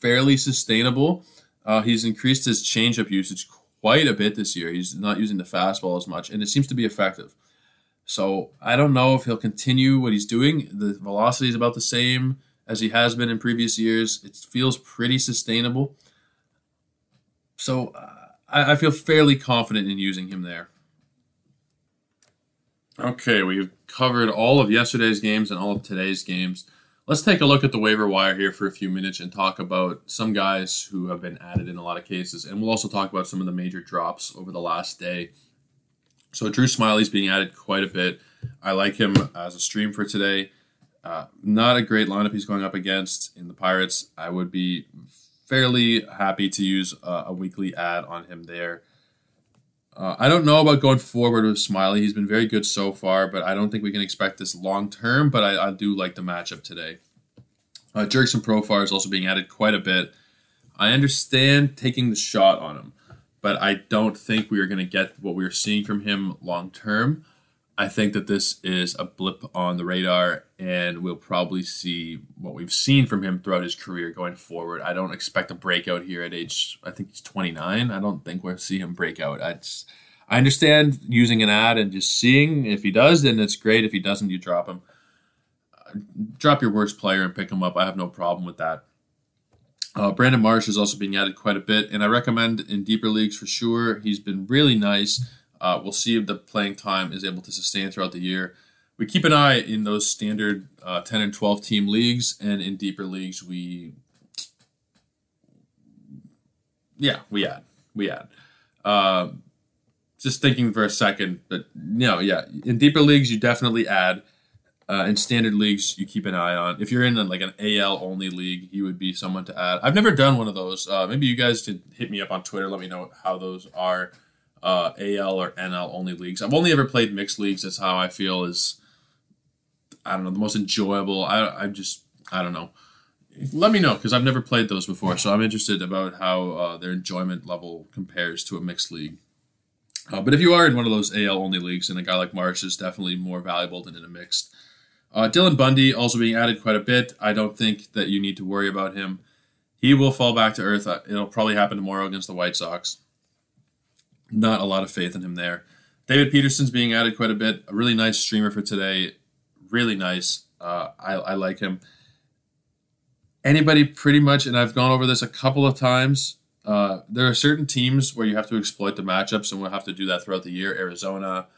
fairly sustainable. Uh, he's increased his changeup usage quite a bit this year. He's not using the fastball as much, and it seems to be effective. So I don't know if he'll continue what he's doing. The velocity is about the same as he has been in previous years. It feels pretty sustainable. So uh, I, I feel fairly confident in using him there. Okay, we've covered all of yesterday's games and all of today's games. Let's take a look at the waiver wire here for a few minutes and talk about some guys who have been added in a lot of cases. And we'll also talk about some of the major drops over the last day. So, Drew Smyly's being added quite a bit. I like him as a stream for today. Uh, not a great lineup he's going up against in the Pirates. I would be fairly happy to use a, a weekly add on him there. Uh, I don't know about going forward with Smyly. He's been very good so far, but I don't think we can expect this long term. But I, I, do like the matchup today. Uh, Jurickson Profar is also being added quite a bit. I understand taking the shot on him, but I don't think we are going to get what we are seeing from him long term. I think that this is a blip on the radar, and we'll probably see what we've seen from him throughout his career going forward. I don't expect a breakout here at age, I think he's 29. I don't think we'll see him break out. I, just, I understand using an add and just seeing. If he does, then it's great. If he doesn't, you drop him. Drop your worst player and pick him up. I have no problem with that. Uh, Brandon Marsh is also being added quite a bit, and I recommend in deeper leagues for sure. He's been really nice. Uh, we'll see if the playing time is able to sustain throughout the year. We keep an eye in those standard uh, 10 and 12 team leagues, and in deeper leagues, we, yeah, we add, we add. Uh, just thinking for a second, but know, yeah, in deeper leagues, you definitely add. Uh, in standard leagues, you keep an eye on. If you're in like an AL only league, you would be someone to add. I've never done one of those. Uh, maybe you guys could hit me up on Twitter. Let me know how those are uh, AL or NL only leagues. I've only ever played mixed leagues. That's how I feel is, I don't know, the most enjoyable. I, I just, I don't know. Let me know because I've never played those before, so I'm interested about how uh, their enjoyment level compares to a mixed league. Uh, but if you are in one of those AL only leagues, and a guy like Marsh is definitely more valuable than in a mixed. Uh, Dylan Bundy also being added quite a bit. I don't think that you need to worry about him. He will fall back to earth. It'll probably happen tomorrow against the White Sox not a lot of faith in him there. David Peterson's being added quite a bit. A really nice streamer for today. Really nice. Uh, I, I like him. Anybody pretty much, and I've gone over this a couple of times. Uh, there are certain teams where you have to exploit the matchups, and we'll have to do that throughout the year. Arizona.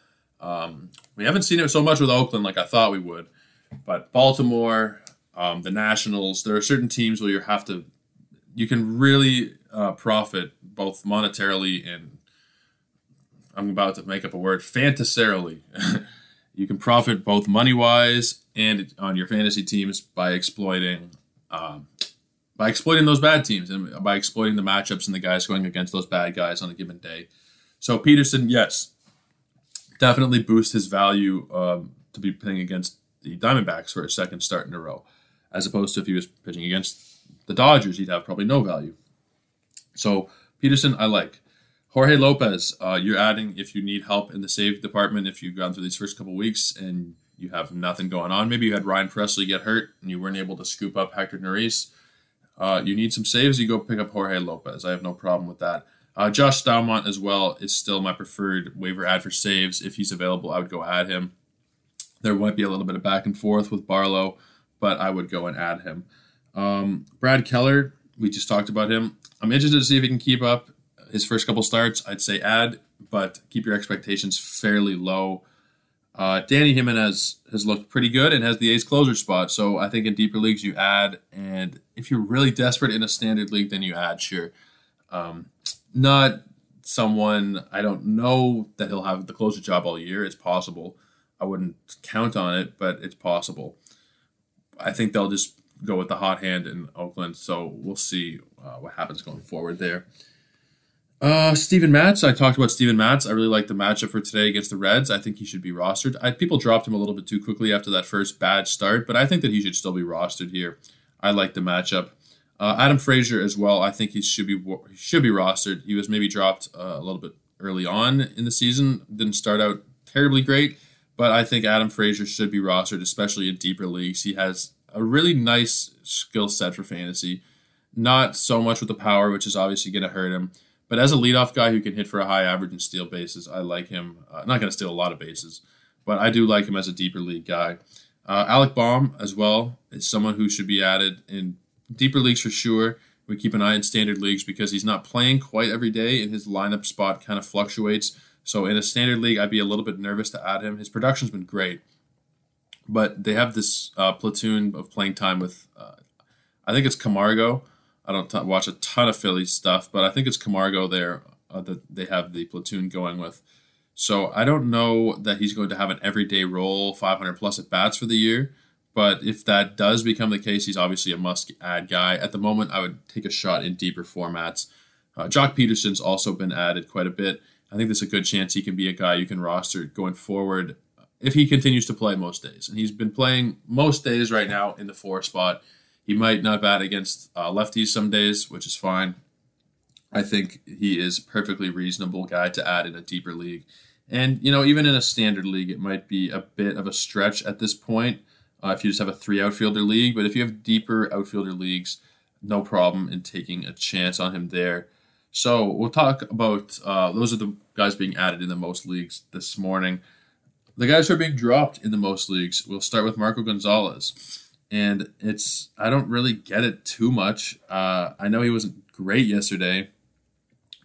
Um, we haven't seen it so much with Oakland like I thought we would, but Baltimore, um, the Nationals. There are certain teams where you have to, you can really uh, profit both monetarily and I'm about to make up a word, fantasarily. you can profit both money wise and on your fantasy teams by exploiting um, by exploiting those bad teams and by exploiting the matchups and the guys going against those bad guys on a given day. So Peterson, yes, definitely boost his value um, to be playing against the Diamondbacks for a second start in a row, as opposed to if he was pitching against the Dodgers, he'd have probably no value. So Peterson, I like. Jorge Lopez, uh, you're adding if you need help in the save department, if you've gone through these first couple weeks and you have nothing going on. Maybe you had Ryan Pressly get hurt and you weren't able to scoop up Hector Neris. Uh, you need some saves, you go pick up Jorge Lopez. I have no problem with that. Uh, Josh Staumont as well is still my preferred waiver add for saves. If he's available, I would go add him. There might be a little bit of back and forth with Barlow, but I would go and add him. Um, Brad Keller, we just talked about him. I'm interested to see if he can keep up his first couple starts, I'd say add, but keep your expectations fairly low. Uh, Dany Jimenez has looked pretty good and has the A's closer spot. So I think in deeper leagues you add, and if you're really desperate in a standard league, then you add. Sure, um, not someone I don't know that he'll have the closer job all year. It's possible. I wouldn't count on it, but it's possible. I think they'll just go with the hot hand in Oakland. So we'll see uh, what happens going forward there. Uh, Steven Matz. I talked about Steven Matz. I really like the matchup for today against the Reds. I think he should be rostered. I, people dropped him a little bit too quickly after that first bad start, but I think that he should still be rostered here. I like the matchup. Uh, Adam Frazier as well. I think he should be should be rostered. He was maybe dropped uh, a little bit early on in the season. Didn't start out terribly great, but I think Adam Frazier should be rostered, especially in deeper leagues. He has a really nice skill set for fantasy. Not so much with the power, which is obviously going to hurt him but as a leadoff guy who can hit for a high average and steal bases, I like him. Uh, not going to steal a lot of bases, but I do like him as a deeper league guy. Uh, Alec Bohm as well is someone who should be added in deeper leagues for sure. We keep an eye on standard leagues because he's not playing quite every day, and his lineup spot kind of fluctuates. So in a standard league, I'd be a little bit nervous to add him. His production's been great, but they have this uh, platoon of playing time with, uh, I think it's Camargo I don't t- watch a ton of Philly stuff, but I think it's Camargo there uh, that they have the platoon going with. So I don't know that he's going to have an everyday role, 500 plus at bats for the year. But if that does become the case, he's obviously a must add guy. At the moment, I would take a shot in deeper formats. Uh, Joc Pederson's also been added quite a bit. I think there's a good chance he can be a guy you can roster going forward if he continues to play most days. And he's been playing most days right now in the four spot. He might not bat against uh, lefties some days, which is fine. I think he is a perfectly reasonable guy to add in a deeper league. And, you know, even in a standard league, it might be a bit of a stretch at this point uh, if you just have a three outfielder league. But if you have deeper outfielder leagues, no problem in taking a chance on him there. So we'll talk about uh, those are the guys being added in the most leagues this morning. The guys who are being dropped in the most leagues, we'll start with Marco Gonzalez and it's I don't really get it too much. Uh, I know he wasn't great yesterday,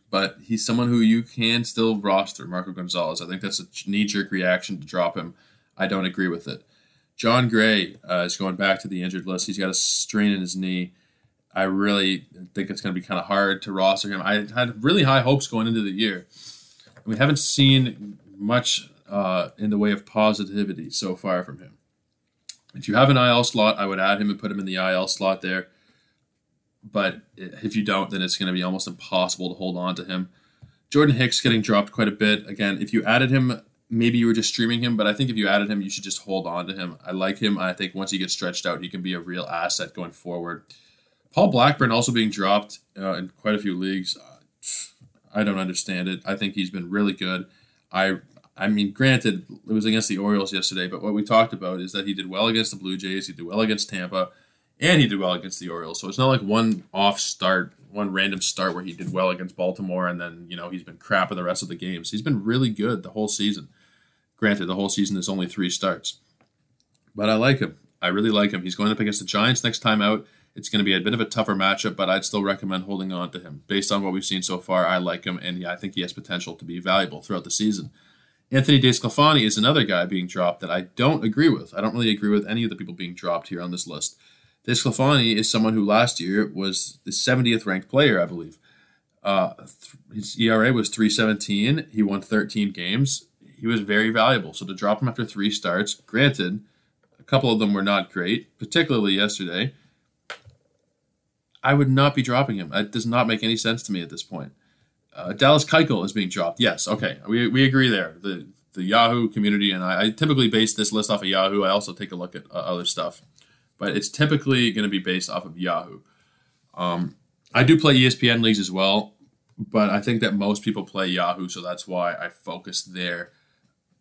but he's someone who you can still roster, Marco Gonzalez. I think that's a knee jerk reaction to drop him. I don't agree with it. Jon Gray uh, is going back to the injured list. He's got a strain in his knee. I really think it's going to be kind of hard to roster him. I had really high hopes going into the year. We haven't seen much uh, in the way of positivity so far from him. If you have an IL slot, I would add him and put him in the IL slot there. But if you don't, then it's going to be almost impossible to hold on to him. Jordan Hicks getting dropped quite a bit. Again, if you added him, maybe you were just streaming him, but I think if you added him, you should just hold on to him. I like him. I think once he gets stretched out, he can be a real asset going forward. Paul Blackburn also being dropped uh, in quite a few leagues. Uh, I don't understand it. I think he's been really good. I I mean, granted, it was against the Orioles yesterday, but what we talked about is that he did well against the Blue Jays, he did well against Tampa, and he did well against the Orioles. So it's not like one off start, one random start where he did well against Baltimore and then you know he's been crap in the rest of the games. He's been really good the whole season. Granted, the whole season is only three starts, but I like him. I really like him. He's going up against the Giants next time out. It's going to be a bit of a tougher matchup, but I'd still recommend holding on to him. Based on what we've seen so far, I like him, and I think he has potential to be valuable throughout the season. Anthony DeSclafani is another guy being dropped that I don't agree with. I don't really agree with any of the people being dropped here on this list. DeSclafani is someone who last year was the 70th ranked player, I believe. Uh, his ERA was 317. He won 13 games. He was very valuable. So to drop him after three starts, granted, a couple of them were not great, particularly yesterday. I would not be dropping him. It does not make any sense to me at this point. Uh, Dallas Keuchel is being dropped. Yes, okay, we, we agree there. The the Yahoo community and I, I typically base this list off of Yahoo. I also take a look at uh, other stuff, but it's typically going to be based off of Yahoo. Um, I do play ESPN leagues as well, but I think that most people play Yahoo, so that's why I focus there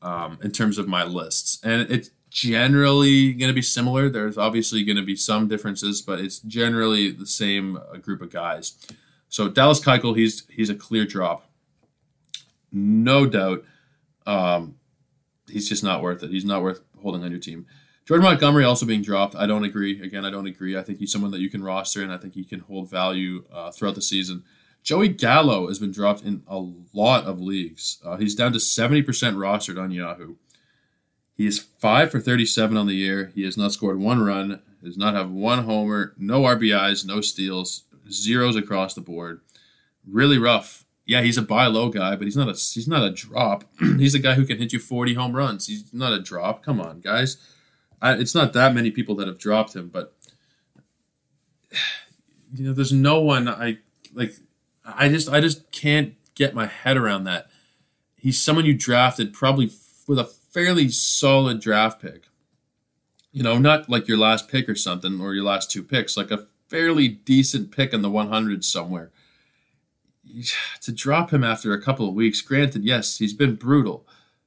um, in terms of my lists. And it's generally going to be similar. There's obviously going to be some differences, but it's generally the same uh, group of guys. So Dallas Keuchel, he's he's a clear drop, no doubt. Um, he's just not worth it. He's not worth holding on your team. Jordan Montgomery also being dropped. I don't agree. Again, I don't agree. I think he's someone that you can roster, and I think he can hold value uh, throughout the season. Joey Gallo has been dropped in a lot of leagues. Uh, he's down to 70% rostered on Yahoo. He is 5 for 37 on the year. He has not scored one run, does not have one homer, no RBIs, no steals, zeros across the board. Really rough. Yeah, he's a buy low guy, but he's not a he's not a drop. he's a guy who can hit you 40 home runs. He's not a drop. Come on, guys. I, it's not that many people that have dropped him, but you know, there's no one I like I just I just can't get my head around that. He's someone you drafted probably with a fairly solid draft pick. You know, not like your last pick or something or your last two picks, like a fairly decent pick in the 100s somewhere. To drop him after a couple of weeks, granted, yes, he's been brutal.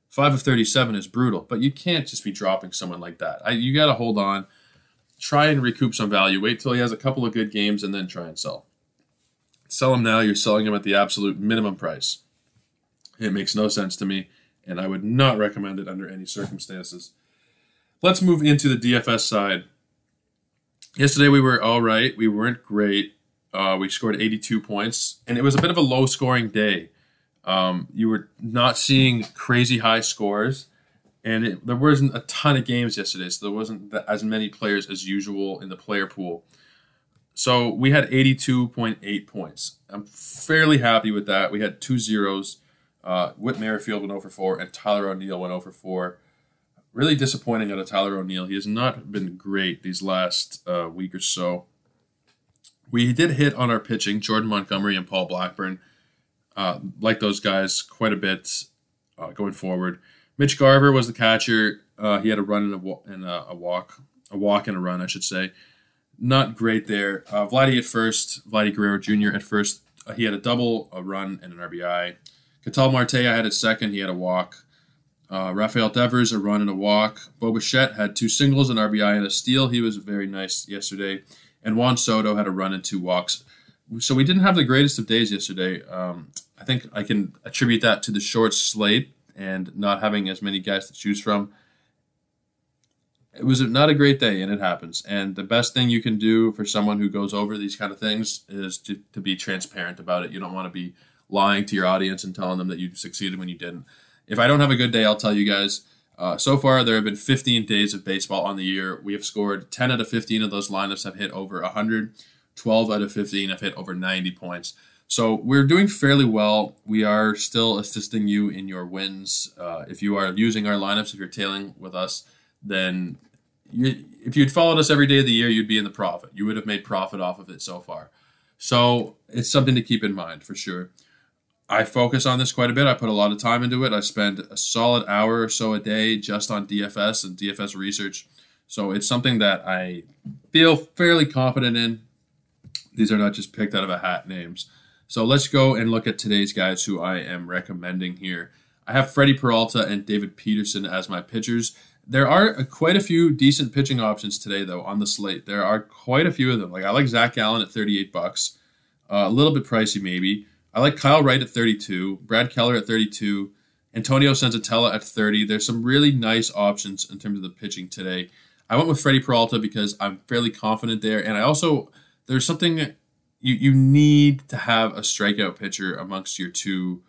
5 of 37 is brutal, but you can't just be dropping someone like that. I, you got to hold on, try and recoup some value. Wait till he has a couple of good games and then try and sell. Sell him now, you're selling him at the absolute minimum price. It makes no sense to me, and I would not recommend it under any circumstances. Let's move into the DFS side. Yesterday we were all right. We weren't great. Uh, we scored 82 points, and it was a bit of a low scoring day. Um, you were not seeing crazy high scores, and it, there wasn't a ton of games yesterday, so there wasn't as many players as usual in the player pool. So we had 82.8 points. I'm fairly happy with that. We had two zeros. Uh, Whit Merrifield went over 4, and Tyler O'Neill went over 4. Really disappointing out of Tyler O'Neill. He has not been great these last uh, week or so. We did hit on our pitching, Jordan Montgomery and Paul Blackburn. Uh, like those guys quite a bit uh, going forward. Mitch Garver was the catcher. Uh, he had a run and a, and a, a walk, a walk and a run, I should say not great there. Uh, Vladdy at first, Vladdy Guerrero Jr. at first, uh, he had a double, a run, and an RBI. Ketel Marte I had a second, he had a walk. Uh, Rafael Devers a run and a walk. Bo Bichette had two singles, an RBI, and a steal. He was very nice yesterday. And Juan Soto had a run and two walks. So we didn't have the greatest of days yesterday. Um, I think I can attribute that to the short slate and not having as many guys to choose from it was not a great day and it happens and the best thing you can do for someone who goes over these kind of things is to, to be transparent about it you don't want to be lying to your audience and telling them that you succeeded when you didn't if i don't have a good day i'll tell you guys uh, so far there have been 15 days of baseball on the year we have scored 10 out of 15 of those lineups have hit over 100 12 out of 15 have hit over 90 points so we're doing fairly well. We are still assisting you in your wins. Uh, if you are using our lineups, if you're tailing with us, then you, if you'd followed us every day of the year, you'd be in the profit. You would have made profit off of it so far. So it's something to keep in mind for sure. I focus on this quite a bit. I put a lot of time into it. I spend a solid hour or so a day just on DFS and DFS research. So it's something that I feel fairly confident in. These are not just picked out of a hat names. So let's go and look at today's guys who I am recommending here. I have Freddie Peralta and David Peterson as my pitchers. There are quite a few decent pitching options today, though, on the slate. There are quite a few of them. Like I like Zach Gallen at 38 bucks, uh, a little bit pricey maybe. I like Kyle Wright at 32, Brad Keller at 32, Antonio Senzatela at 30. There's some really nice options in terms of the pitching today. I went with Freddie Peralta because I'm fairly confident there, and I also there's something you you need to have a strikeout pitcher amongst your two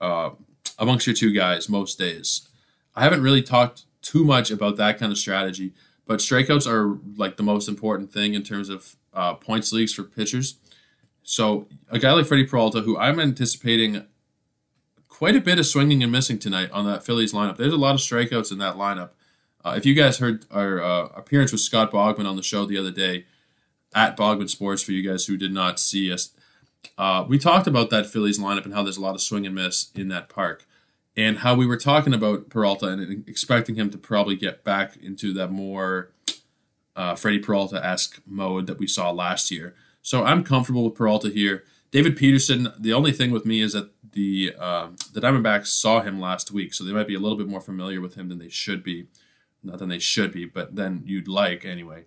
uh, amongst your two guys most days. I haven't really talked too much about that kind of strategy, but strikeouts are like the most important thing in terms of uh, points leagues for pitchers. So a guy like Freddie Peralta, who I'm anticipating quite a bit of swinging and missing tonight on that Phillies lineup. There's a lot of strikeouts in that lineup. Uh, if you guys heard our uh, appearance with Scott Bogman on the show the other day, at Bogman Sports, for you guys who did not see us, uh, we talked about that Phillies lineup and how there's a lot of swing and miss in that park, and how we were talking about Peralta and expecting him to probably get back into that more uh, Freddie Peralta esque mode that we saw last year. So I'm comfortable with Peralta here. David Peterson. The only thing with me is that the uh, the Diamondbacks saw him last week, so they might be a little bit more familiar with him than they should be. Not than they should be, but then you'd like anyway.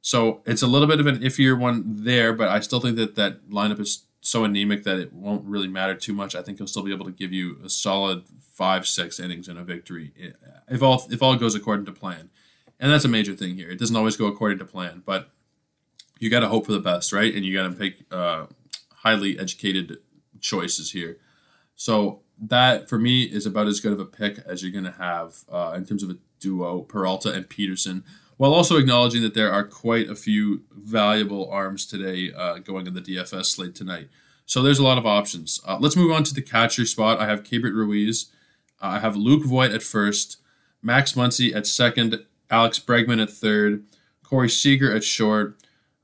So it's a little bit of an iffier one there, but I still think that that lineup is so anemic that it won't really matter too much. I think he'll still be able to give you a solid five, six innings and a victory if all if all goes according to plan. And that's a major thing here. It doesn't always go according to plan, but you got to hope for the best, right? And you got to pick uh, highly educated choices here. So that for me is about as good of a pick as you're going to have uh, in terms of a duo, Peralta and Peterson, while also acknowledging that there are quite a few valuable arms today uh, going in the DFS slate tonight. So there's a lot of options. Uh, let's move on to the catcher spot. I have Keibert Ruiz. Uh, I have Luke Voit at first, Max Muncy at second, Alex Bregman at third, Corey Seager at short,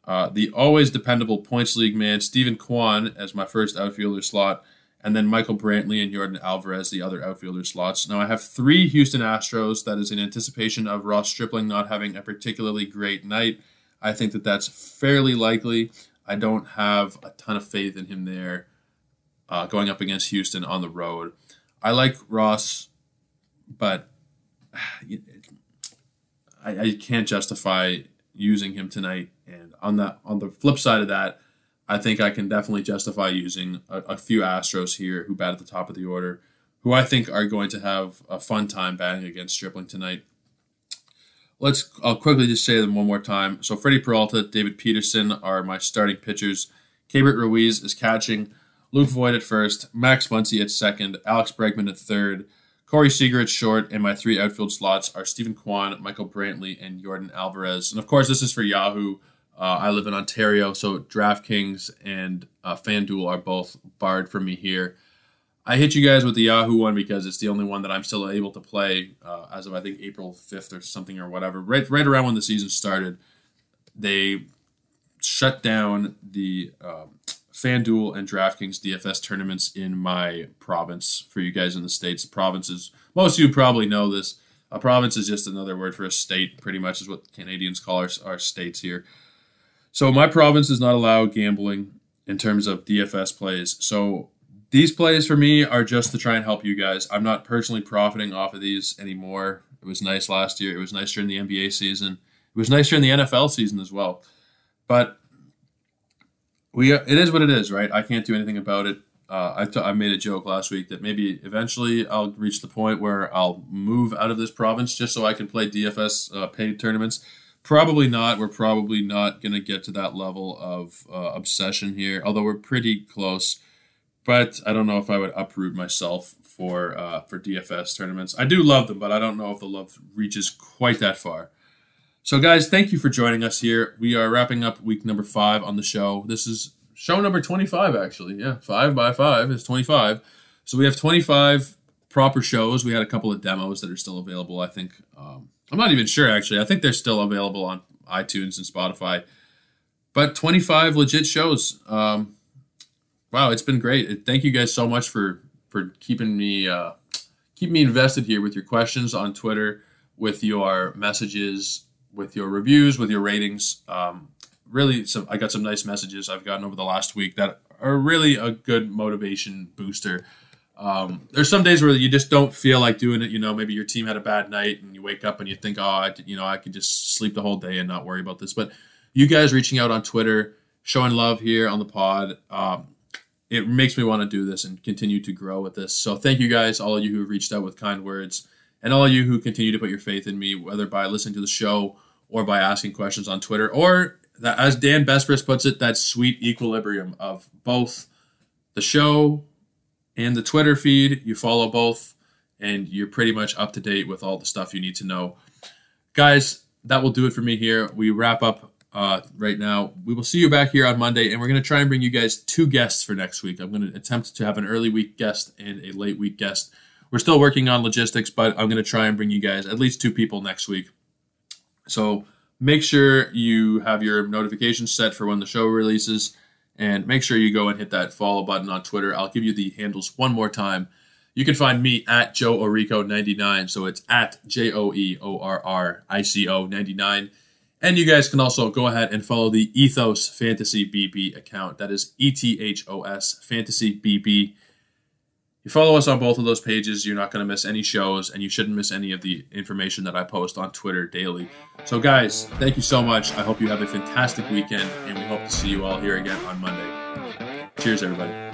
uh, the always dependable points league man, Steven Kwan, as my first outfielder slot, and then Michael Brantley and Yordan Alvarez, the other outfielder slots. Now I have three Houston Astros. That is in anticipation of Ross Stripling not having a particularly great night. I think that that's fairly likely. I don't have a ton of faith in him there uh, going up against Houston on the road. I like Ross, but I, I can't justify using him tonight. On that, on the flip side of that, I think I can definitely justify using a, a, few Astros here who bat at the top of the order, who I think are going to have a fun time batting against Stripling tonight. Let's I'll quickly just say them one more time. So Freddie Peralta, David Peterson are my starting pitchers. Keibert Ruiz is catching. Luke Voit at first, Max Muncy at second, Alex Bregman at third, Corey Seager at short, and my three outfield slots are Steven Kwan, Michael Brantley, and Yordan Alvarez. And of course, this is for Yahoo. Uh, I live in Ontario, so DraftKings and uh, FanDuel are both barred for me here. I hit you guys with the Yahoo one because it's the only one that I'm still able to play uh, as of I think April 5th or something or whatever. Right, right around when the season started, they shut down the um, FanDuel and DraftKings DFS tournaments in my province for you guys in the states. Provinces, most of you probably know this. A province is just another word for a state. Pretty much is what Canadians call our, our states here. So my province does not allow gambling in terms of DFS plays. So these plays for me are just to try and help you guys. I'm not personally profiting off of these anymore. It was nice last year. It was nice during the NBA season. It was nice during the NFL season as well. But we it is what it is, right? I can't do anything about it. Uh, I, t- I made a joke last week that maybe eventually I'll reach the point where I'll move out of this province just so I can play DFS uh, paid tournaments. Probably not. We're probably not going to get to that level of uh, obsession here, although we're pretty close. But I don't know if I would uproot myself for uh, for DFS tournaments. I do love them, but I don't know if the love reaches quite that far. So, guys, thank you for joining us here. We are wrapping up week number five on the show. This is show number 25, actually. Yeah, five by five is 25. So, we have 25 proper shows. We had a couple of demos that are still available, I think. Um, I'm not even sure actually. I think they're still available on iTunes and Spotify. But 25 legit shows. Um, wow, it's been great. Thank you guys so much for for keeping me uh, keep me invested here with your questions on Twitter, with your messages, with your reviews, with your ratings. Um, really, some I got some nice messages I've gotten over the last week that are really a good motivation booster Um, there's some days where you just don't feel like doing it. You know, maybe your team had a bad night and you wake up and you think, oh, I, you know, I could just sleep the whole day and not worry about this. But you guys reaching out on Twitter, showing love here on the pod, um, it makes me want to do this and continue to grow with this. So thank you guys, all of you who reached out with kind words, and all of you who continue to put your faith in me, whether by listening to the show or by asking questions on Twitter, or that, as Dan Besbris puts it, that sweet equilibrium of both the show and the Twitter feed. You follow both, and you're pretty much up to date with all the stuff you need to know. Guys, that will do it for me here. We wrap up uh, right now. We will see you back here on Monday, and we're going to try and bring you guys two guests for next week. I'm going to attempt to have an early week guest and a late week guest. We're still working on logistics, but I'm going to try and bring you guys at least two people next week. So make sure you have your notifications set for when the show releases, and make sure you go and hit that follow button on Twitter. I'll give you the handles one more time. You can find me at Joe Orrico99, so it's at J O E O R R I C O 99. And you guys can also go ahead and follow the Ethos Fantasy BB account. That is E T H O S Fantasy BB. You follow us on both of those pages, you're not going to miss any shows, and you shouldn't miss any of the information that I post on Twitter daily. So, guys, thank you so much. I hope you have a fantastic weekend, and we hope to see you all here again on Monday. Cheers, everybody.